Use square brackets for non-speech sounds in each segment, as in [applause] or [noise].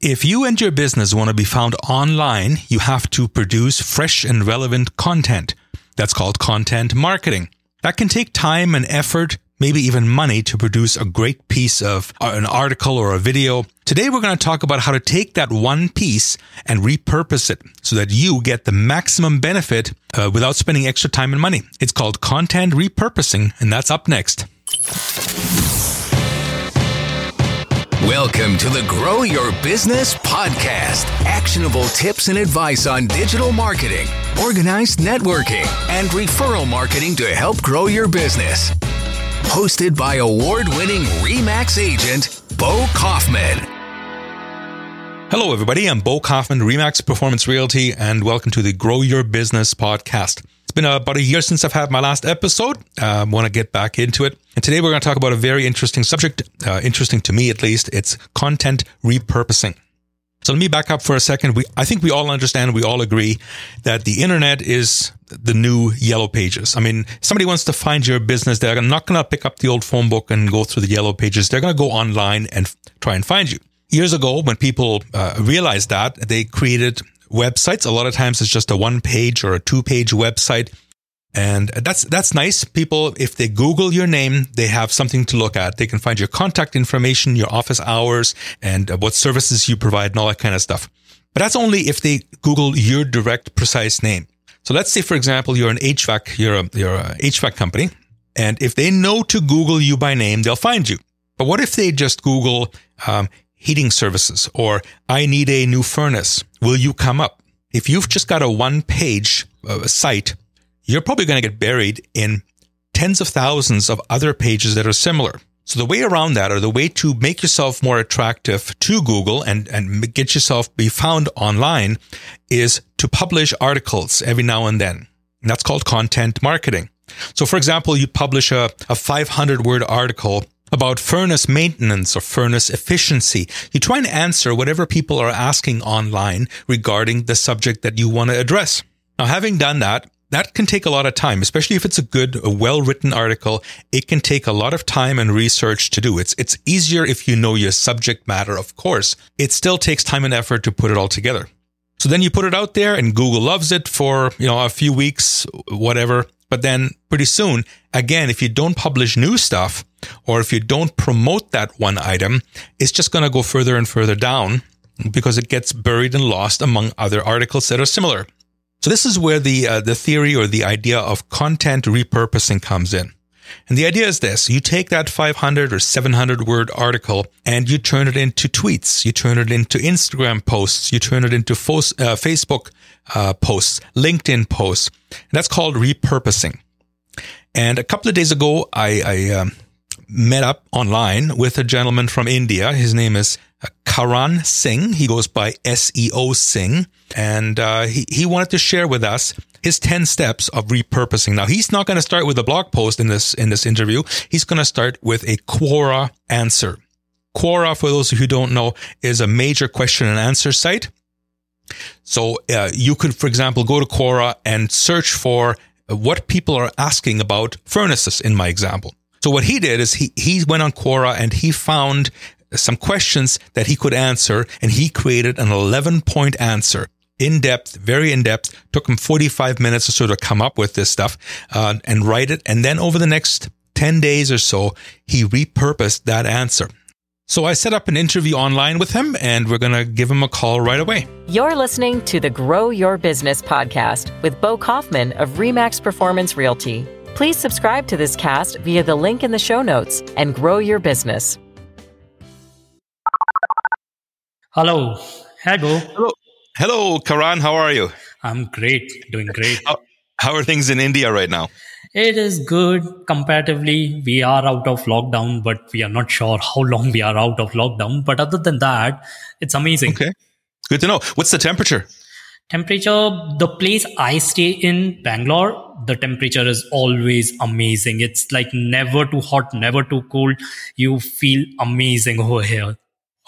If you and your business want to be found online, you have to produce fresh and relevant content. That's called content marketing. That can take time and effort, maybe even money to produce a great piece of uh, an article or a video. Today, we're going to talk about how to take that one piece and repurpose it so that you get the maximum benefit uh, without spending extra time and money. It's called content repurposing, and that's up next. Welcome to the Grow Your Business podcast. Actionable tips and advice on digital marketing, organized networking, and referral marketing to help grow your business. Hosted by award winning REMAX agent, Bo Kaufman. Hello, everybody. I'm Bo Kaufman, REMAX Performance Realty, and welcome to the Grow Your Business podcast. It's been about a year since I've had my last episode. I uh, want to get back into it. And today we're going to talk about a very interesting subject, uh, interesting to me at least. It's content repurposing. So let me back up for a second. We, I think we all understand, we all agree that the internet is the new yellow pages. I mean, somebody wants to find your business. They're not going to pick up the old phone book and go through the yellow pages. They're going to go online and try and find you. Years ago, when people uh, realized that, they created websites. A lot of times it's just a one page or a two page website. And that's, that's nice. People, if they Google your name, they have something to look at. They can find your contact information, your office hours, and what services you provide and all that kind of stuff. But that's only if they Google your direct, precise name. So let's say, for example, you're an HVAC, you're a, you're a HVAC company. And if they know to Google you by name, they'll find you. But what if they just Google um, heating services or I need a new furnace. Will you come up? If you've just got a one page uh, site, you're probably going to get buried in tens of thousands of other pages that are similar. So the way around that or the way to make yourself more attractive to Google and, and get yourself be found online is to publish articles every now and then. And that's called content marketing. So for example, you publish a, a 500 word article about furnace maintenance or furnace efficiency. You try and answer whatever people are asking online regarding the subject that you want to address. Now, having done that, that can take a lot of time, especially if it's a good, a well-written article. It can take a lot of time and research to do. It's, it's easier if you know your subject matter, of course. It still takes time and effort to put it all together. So then you put it out there and Google loves it for, you know, a few weeks, whatever. But then pretty soon, again, if you don't publish new stuff or if you don't promote that one item, it's just going to go further and further down because it gets buried and lost among other articles that are similar. So this is where the uh, the theory or the idea of content repurposing comes in. And the idea is this. You take that 500 or 700 word article and you turn it into tweets. You turn it into Instagram posts. You turn it into fo- uh, Facebook uh, posts, LinkedIn posts. And that's called repurposing. And a couple of days ago, I, I um, met up online with a gentleman from India. His name is Karan Singh. He goes by SEO Singh. And uh, he, he wanted to share with us his 10 steps of repurposing. Now, he's not going to start with a blog post in this, in this interview. He's going to start with a Quora answer. Quora, for those who don't know, is a major question and answer site. So uh, you could, for example, go to Quora and search for what people are asking about furnaces in my example. So what he did is he, he went on Quora and he found some questions that he could answer and he created an 11 point answer in depth, very in depth. Took him 45 minutes or so to come up with this stuff uh, and write it. And then over the next 10 days or so, he repurposed that answer. So I set up an interview online with him and we're going to give him a call right away. You're listening to the Grow Your Business podcast with Bo Kaufman of Remax Performance Realty. Please subscribe to this cast via the link in the show notes and grow your business. Hello. Hi, Hello. Hello, Karan. How are you? I'm great. Doing great. How, how are things in India right now? It is good comparatively. We are out of lockdown, but we are not sure how long we are out of lockdown. But other than that, it's amazing. Okay. Good to know. What's the temperature? Temperature, the place I stay in, Bangalore, the temperature is always amazing. It's like never too hot, never too cold. You feel amazing over here.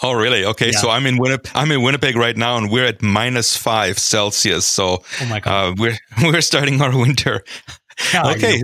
Oh, really? Okay. Yeah. So I'm in Winnipeg. I'm in Winnipeg right now, and we're at minus five Celsius. So, oh my god, uh, we're [laughs] we're starting our winter. Yeah, okay.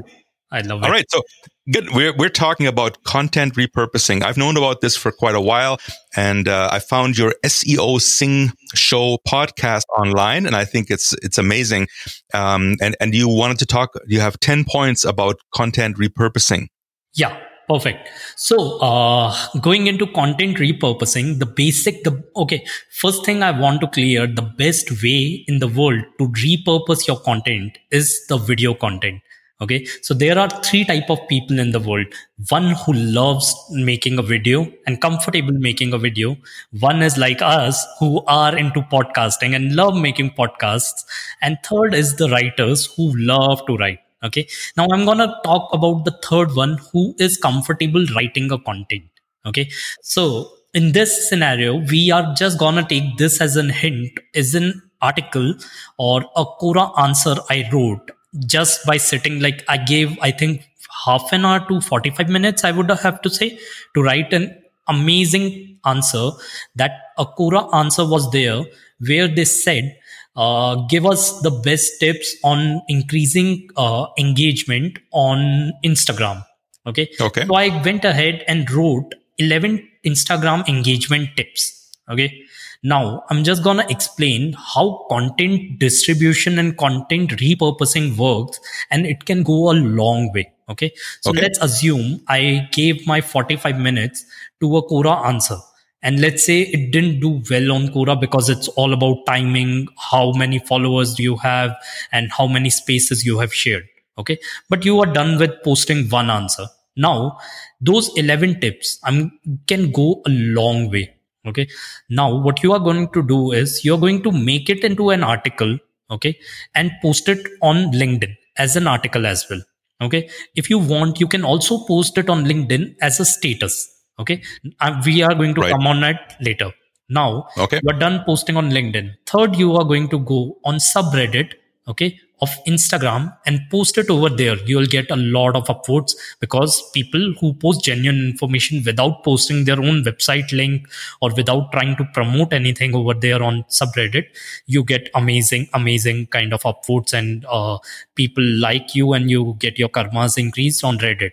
I love, it. All right. So Good. We're, we're talking about content repurposing. I've known about this for quite a while and uh, I found your SEO Singh Show podcast online and I think it's, it's amazing. Um, and, and you wanted to talk, you have 10 points about content repurposing. Yeah. Perfect. So, uh, going into content repurposing, the basic, the, okay, first thing I want to clear, the best way in the world to repurpose your content is the video content. Okay. So there are three type of people in the world. One who loves making a video and comfortable making a video. One is like us who are into podcasting and love making podcasts. And third is the writers who love to write. Okay. Now I'm going to talk about the third one who is comfortable writing a content. Okay. So in this scenario, we are just going to take this as an hint, as an article or a Quora answer I wrote just by sitting like I gave, I think half an hour to 45 minutes, I would have to say to write an amazing answer that a Quora answer was there where they said, uh, give us the best tips on increasing uh, engagement on Instagram. Okay. Okay. So I went ahead and wrote 11 Instagram engagement tips. Okay. Now I'm just going to explain how content distribution and content repurposing works and it can go a long way. Okay. So Okay. let's assume I gave my 45 minutes to a Quora answer and let's say it didn't do well on Quora because it's all about timing, how many followers do you have, and how many spaces you have shared. Okay. But you are done with posting one answer. Now, those 11 tips um, can go a long way. Okay. Now, what you are going to do is you're going to make it into an article. Okay. And post it on LinkedIn as an article as well. Okay. If you want, you can also post it on LinkedIn as a status. Okay. Uh, we are going to Right. come on that later. Now, Okay. you're done posting on LinkedIn. Third, you are going to go on subreddit, okay, of Instagram and post it over there. You'll get a lot of upvotes because people who post genuine information without posting their own website link or without trying to promote anything over there on subreddit, you get amazing, amazing kind of upvotes and uh, people like you and you get your karmas increased on Reddit.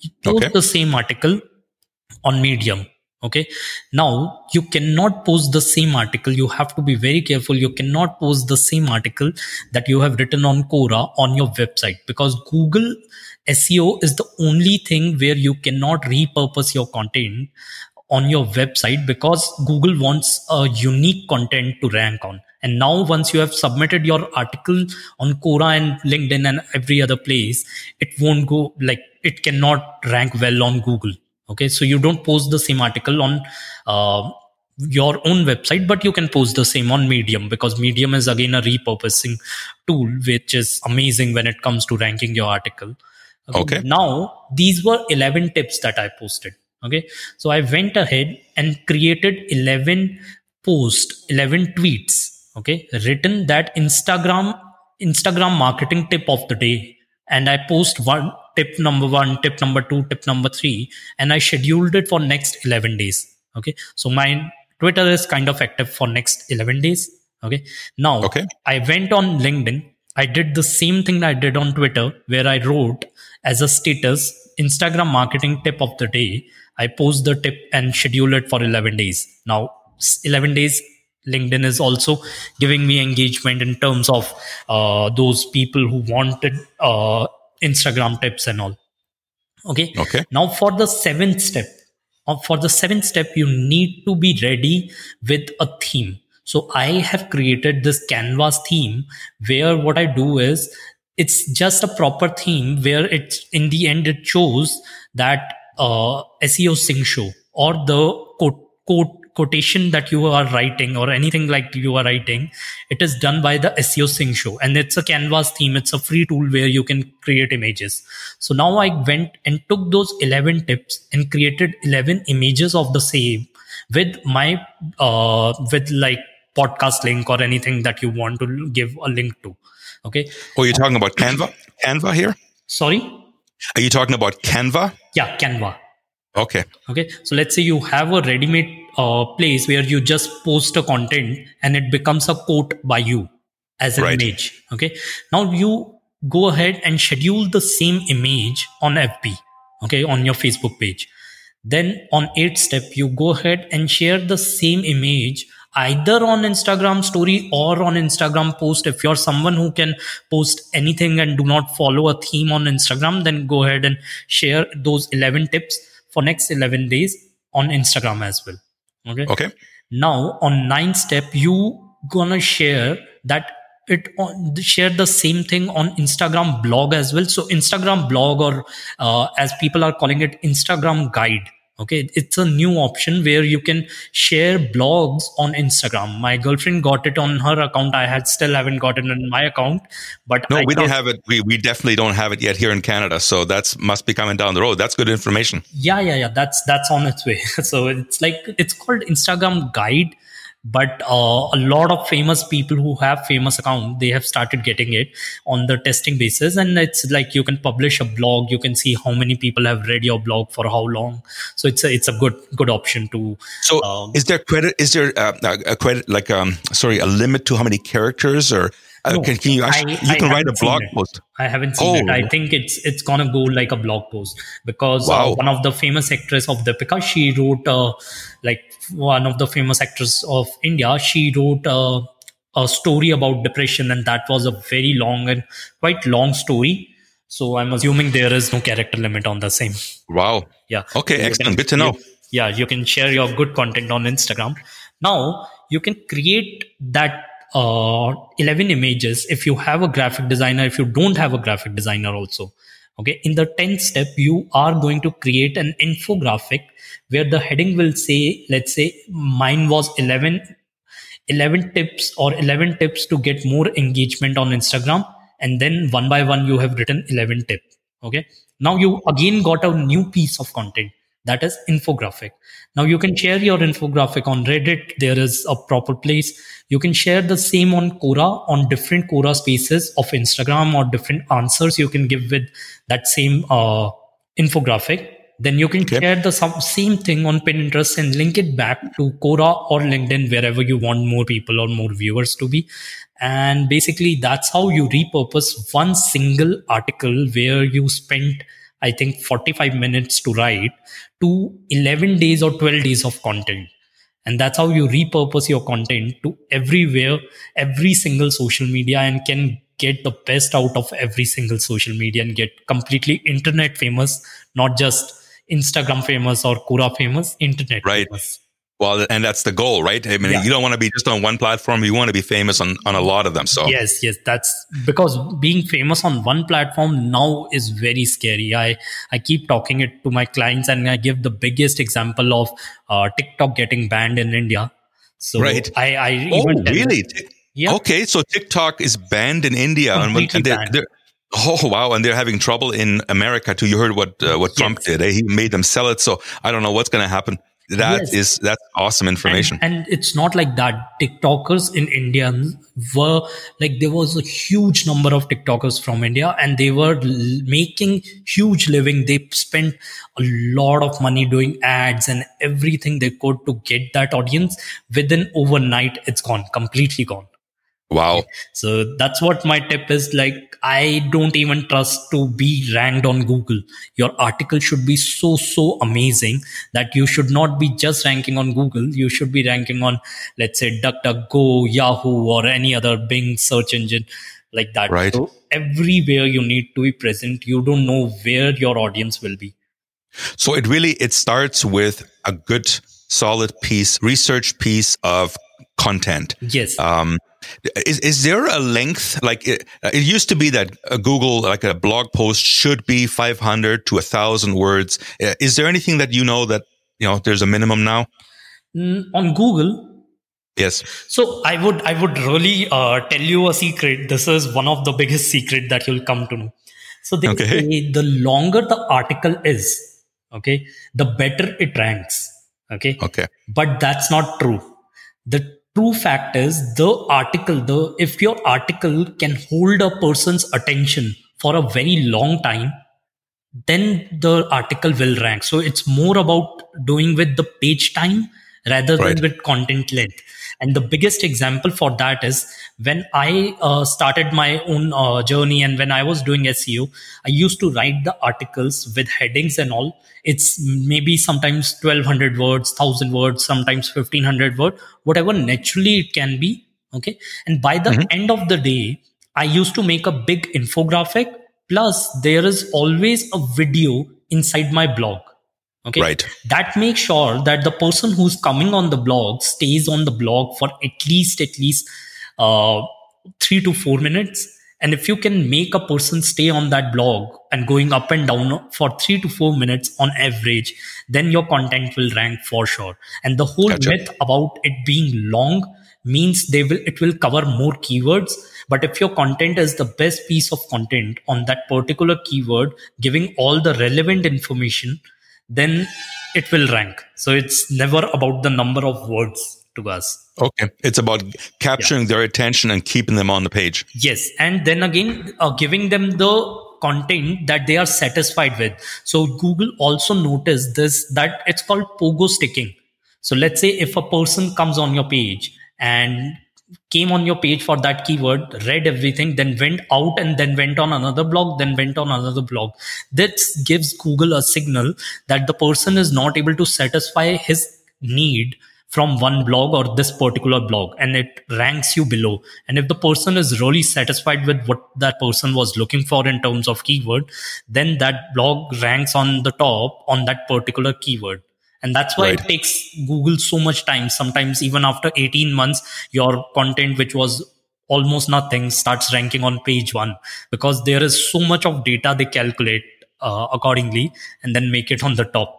You post Okay. the same article on medium okay? Now you cannot post the same article. You have to be very careful. You cannot post the same article that you have written on quora on your website because google seo is the only thing where you cannot repurpose your content on your website because google wants a unique content to rank on. And now once you have submitted your article on quora and linkedin and every other place it won't go like it cannot rank well on google okay so you don't post the same article on uh, your own website but you can post the same on medium because medium is again a repurposing tool which is amazing when it comes to ranking your article. Okay. now these were 11 tips that i posted. Okay so i went ahead and created 11 posts 11 tweets okay written that instagram instagram marketing tip of the day. And i post one tip number one tip number two tip number three and i scheduled it for next 11 days. Okay? So my twitter is kind of active for next 11 days. Okay? Now Okay. i went on linkedin. I did the same thing that i did on twitter where i wrote as a status instagram marketing tip of the day. I post the tip and schedule it for 11 days. Now 11 days linkedin is also giving me engagement in terms of uh, those people who wanted uh, instagram tips and all. Okay? Okay. now for the seventh step uh, for the seventh step you need to be ready with a theme. So i have created this canvas theme where what i do is it's just a proper theme where it's in the end it shows that uh, seo Singh show or the quote, quote quotation that you are writing or anything like you are writing it is done by the seo Singh show. And it's a canvas theme. It's a free tool where you can create images. So now i went and took those 11 tips and created 11 images of the same with my uh with like podcast link or anything that you want to give a link to. Okay. Oh, you're talking about Canva? Canva here? sorry? Are you talking about Canva? yeah canva Okay. okay. So let's say you have a ready-made uh, place where you just post a content and it becomes a quote by you as an Right. image. Okay. Now you go ahead and schedule the same image on fb okay on your facebook page. Then on eighth step you go ahead and share the same image either on instagram story or on instagram post. If you're someone who can post anything and do not follow a theme on instagram then go ahead and share those 11 tips for next 11 days on instagram as well. Okay? Okay. now on ninth step you gonna share that it on, share the same thing on instagram blog as well. So instagram blog or uh, as people are calling it instagram guide okay it's a new option where you can share blogs on instagram my girlfriend got it on her account i had still haven't gotten it on my account but No, I we don't have it. We, we definitely don't have it yet here in Canada. So that's must be coming down the road. That's good information. yeah yeah yeah that's that's on its way [laughs] so it's like it's called instagram guide but uh, a lot of famous people who have famous account they have started getting it on the testing basis and it's like you can publish a blog you can see how many people have read your blog for how long so it's a it's a good good option to So Um, is there credit? Is there uh, a credit like um sorry a limit to how many characters or uh, No, can, can you actually I- you I can write a blog post? I haven't seen Oh. it. I think it's it's gonna go like a blog post because uh, one of the famous actress of Deepika, she wrote uh, like one of the famous actors of India. She wrote uh, a story about depression, and that was a very long and quite long story. So I'm assuming there is no character limit on the same. Wow. Yeah. Okay, You excellent. can- Good to know. you- yeah, you can share your good content on Instagram. Now you can create that uh, 11 images if you have a graphic designer, if you don't have a graphic designer also. Okay. In the 10th step, you are going to create an infographic where the heading will say, let's say mine was 11 11 tips or 11 tips to get more engagement on Instagram. And then one by one, you have written 11 tips. Okay. Now you again got a new piece of content that is infographic. Now you can share your infographic on Reddit. There is a proper place. You can share the same on Quora on different Quora spaces of Instagram or different answers you can give with that same uh, infographic. Then you can Okay. share the same thing on Pinterest and link it back to Quora or LinkedIn, wherever you want more people or more viewers to be. And basically, that's how you repurpose one single article where you spent, I think, 45 minutes to write to 11 days or 12 days of content. And that's how you repurpose your content to everywhere, every single social media, and can get the best out of every single social media and get completely internet famous, not just Instagram famous or Quora famous, internet Right. famous. Well, and that's the goal, right? I mean, Yeah. you don't want to be just on one platform. You want to be famous on, on a lot of them. So Yes, yes, that's because being famous on one platform now is very scary. I I keep talking it to my clients, and I give the biggest example of uh, TikTok getting banned in India. So Right. I I Oh, really? Yeah. Okay, so TikTok is banned in India, Completely and they're, banned. they're oh wow, and they're having trouble in America too. You heard what uh, what Trump Yes. did? eh? He made them sell it. So I don't know what's going to happen. That Yes. is that's awesome information. And, and it's not like that. TikTokers in India were like there was a huge number of TikTokers from India, and they were l- making huge living. They spent a lot of money doing ads and everything they could to get that audience. Within overnight, it's gone completely gone. Wow. So that's what my tip is. Like, I don't even trust to be ranked on Google. Your article should be so, so amazing that you should not be just ranking on Google. You should be ranking on, let's say, DuckDuckGo, Yahoo, or any other Bing search engine like that. Right. So everywhere you need to be present, you don't know where your audience will be. So it really it starts with a good solid piece, research piece of content. Yes. Um, is is there a length like it, it used to be that a Google like a blog post should be 500 to a thousand words? Uh, Is there anything that you know that you know there's a minimum now? Mm, on Google, Yes. So I would I would really uh, tell you a secret. This is one of the biggest secret that you'll come to know. So they Okay. say the longer the article is, okay, the better it ranks. Okay. Okay. But that's not true. The true fact is the article, the if your article can hold a person's attention for a very long time, then the article will rank. So it's more about doing with the page time rather than with content length. And the biggest example for that is when I uh, started my own uh, journey and when I was doing SEO, I used to write the articles with headings and all. It's maybe sometimes 1200 words, 1000 words, sometimes 1500 words, whatever naturally it can be. Okay. And by the mm-hmm. end of the day, I used to make a big infographic. Plus, there is always a video inside my blog. Okay. Right. That makes sure that the person who's coming on the blog stays on the blog for at least, at least uh, three to four minutes. And if you can make a person stay on that blog and going up and down for three to four minutes on average, then your content will rank for sure. And the whole gotcha. myth about it being long means they will it will cover more keywords but if your content is the best piece of content on that particular keyword giving all the relevant information then it will rank. So it's never about the number of words to us. Okay. It's about capturing yeah. their attention and keeping them on the page. Yes. And then again uh, giving them the content that they are satisfied with. So google also noticed this that it's called pogo sticking. So let's say if a person comes on your page and came on your page for that keyword, read everything, then went out and then went on another blog, then went on another blog. This gives Google a signal that the person is not able to satisfy his need from one blog or this particular blog and it ranks you below and if the person is really satisfied with what that person was looking for in terms of keyword then that blog ranks on the top on that particular keyword and that's why right. it takes google so much time sometimes even after 18 months your content which was almost nothing starts ranking on page one because there is so much of data they calculate uh, accordingly and then make it on the top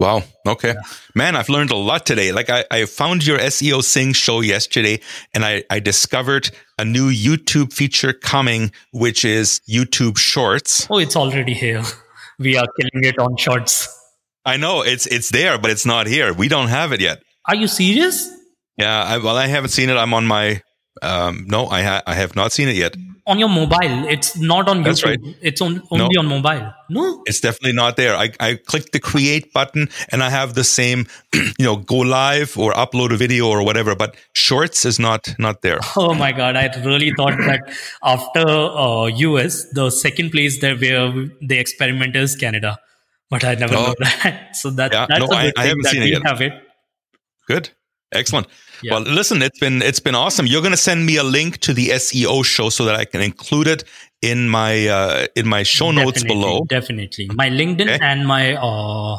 Wow. Okay. Yeah. Man, I've learned a lot today. Like I, I found your SEO Singh show yesterday and I, I discovered a new YouTube feature coming, which is YouTube Shorts. Oh, it's already here. [laughs] We are killing it on shorts. I know it's it's there, but it's not here. We don't have it yet. Are you serious? Yeah. I, well, I haven't seen it. I'm on my. Um, no, I ha- I have not seen it yet. On your mobile, it's not on That's YouTube. Right. It's on only no. on mobile. No, it's definitely not there. I I clicked the create button and I have the same, [clears throat] you know, go live or upload a video or whatever. But Shorts is not not there. [laughs] Oh my god! I really thought that after uh, US, the second place there where they experiment is Canada but I never oh. know that. [laughs] So that, yeah, that's no, a good I, I haven't seen it yet. have it. Good. Excellent. Yeah. Well, listen, it's been it's been awesome. You're going to send me a link to the SEO show so that I can include it in my uh, in my show definitely, notes below. Definitely, my LinkedIn okay. and my uh,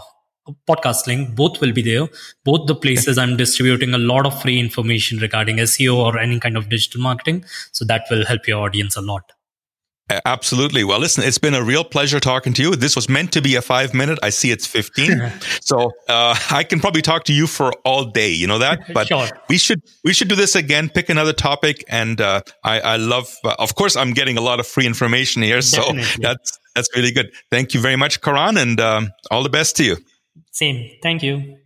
podcast link both will be there. Both the places okay. I'm distributing a lot of free information regarding SEO or any kind of digital marketing, so that will help your audience a lot. Absolutely. Well, listen, it's been a real pleasure talking to you. This was meant to be a five minute. I see it's 15. so, uh, I can probably talk to you for all day. You know that? [laughs] But sure. we should, we should do this again, pick another topic. And, uh, I, I love, uh, of course, I'm getting a lot of free information here. So that's, that's really good. Thank you very much, Karan, and, um, all the best to you. Same. Thank you.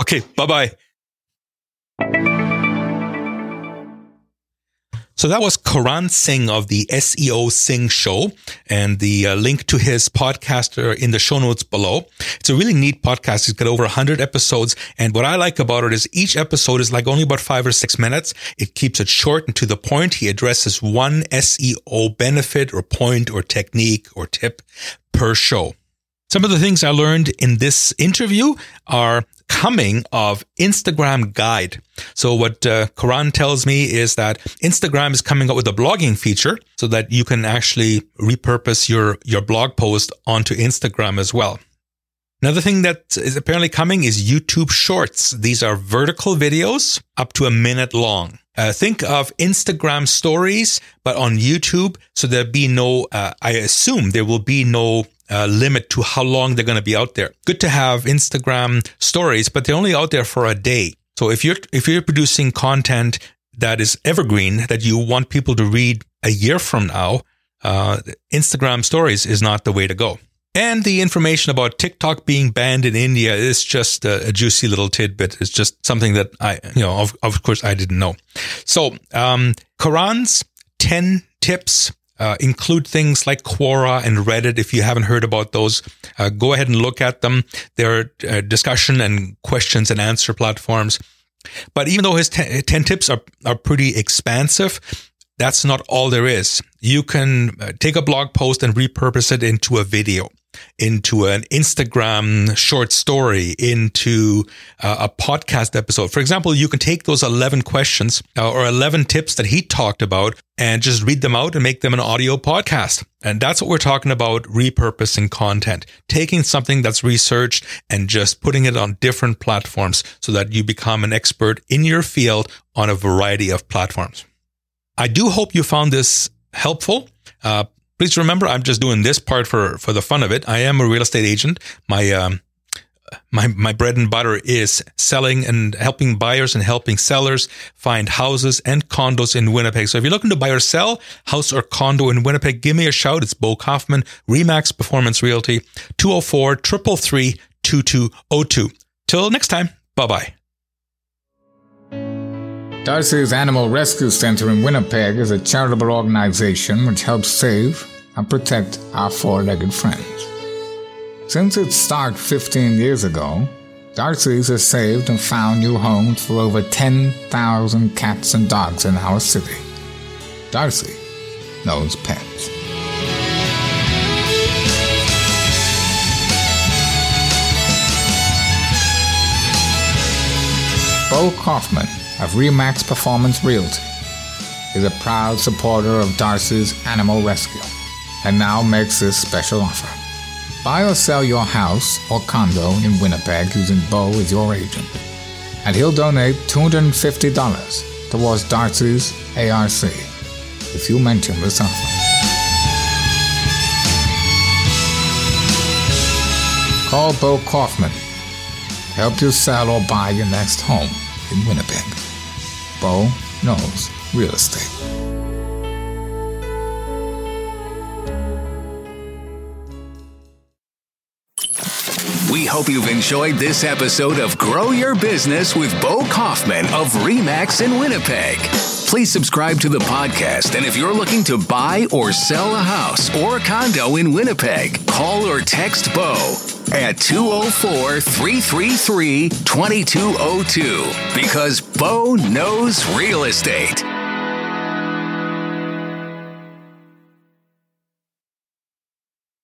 Okay. Bye bye. So that was Karan Singh of the SEO Singh Show, and the uh, link to his podcast are in the show notes below. It's a really neat podcast. It's got over 100 episodes, and what I like about it is each episode is like only about five or six minutes. It keeps it short and to the point. He addresses one SEO benefit or point or technique or tip per show. Some of the things I learned in this interview are coming of Instagram Guide. So what uh, tells me is that Instagram is coming up with a blogging feature so that you can actually repurpose your, your blog post onto Instagram as well. Another thing that is apparently coming is YouTube Shorts. These are vertical videos up to a minute long. Uh, think of Instagram stories, but on YouTube. So there'll be no, uh, I assume there will be no uh, limit to how long they're going to be out there. Good to have Instagram stories, but they're only out there for a day. So if you're if you're producing content that is evergreen that you want people to read a year from now, uh, Instagram stories is not the way to go. And the information about TikTok being banned in India is just a, a juicy little tidbit. It's just something that I, you know, of, of course I didn't know. So, um, Karan's 10 tips uh, include things like Quora and Reddit. If you haven't heard about those, uh, go ahead and look at them. They're uh, discussion and questions and answer platforms. But even though his 10, 10 tips are, are pretty expansive, that's not all there is. You can uh, take a blog post and repurpose it into a video, into an Instagram short story, into uh, a podcast episode. For example, you can take those 11 questions uh, or 11 tips that he talked about and just read them out and make them an audio podcast. And that's what we're talking about repurposing content, taking something that's researched and just putting it on different platforms so that you become an expert in your field on a variety of platforms. I do hope you found this helpful. Uh, please remember, I'm just doing this part for, for the fun of it. I am a real estate agent. My, um, my, my bread and butter is selling and helping buyers and helping sellers find houses and condos in Winnipeg. So if you're looking to buy or sell house or condo in Winnipeg, give me a shout. It's Bo Kaufman, Remax Performance Realty, 204 333 2202. Till next time, bye bye. Darcy's Animal Rescue Center in Winnipeg is a charitable organization which helps save and protect our four legged friends. Since its start 15 years ago, Darcy's has saved and found new homes for over 10,000 cats and dogs in our city. Darcy knows pets. Bo Kaufman of Remax Performance Realty is a proud supporter of Darcy's Animal Rescue and now makes this special offer. Buy or sell your house or condo in Winnipeg using Bo as your agent, and he'll donate $250 towards Darcy's ARC if you mention this offer. Call Bo Kaufman to help you sell or buy your next home in Winnipeg. Knows real estate. We hope you've enjoyed this episode of Grow Your Business with Bo Kaufman of REMAX in Winnipeg. Please subscribe to the podcast, and if you're looking to buy or sell a house or a condo in Winnipeg, call or text Bo at 204 333 2202 because Bo knows real estate.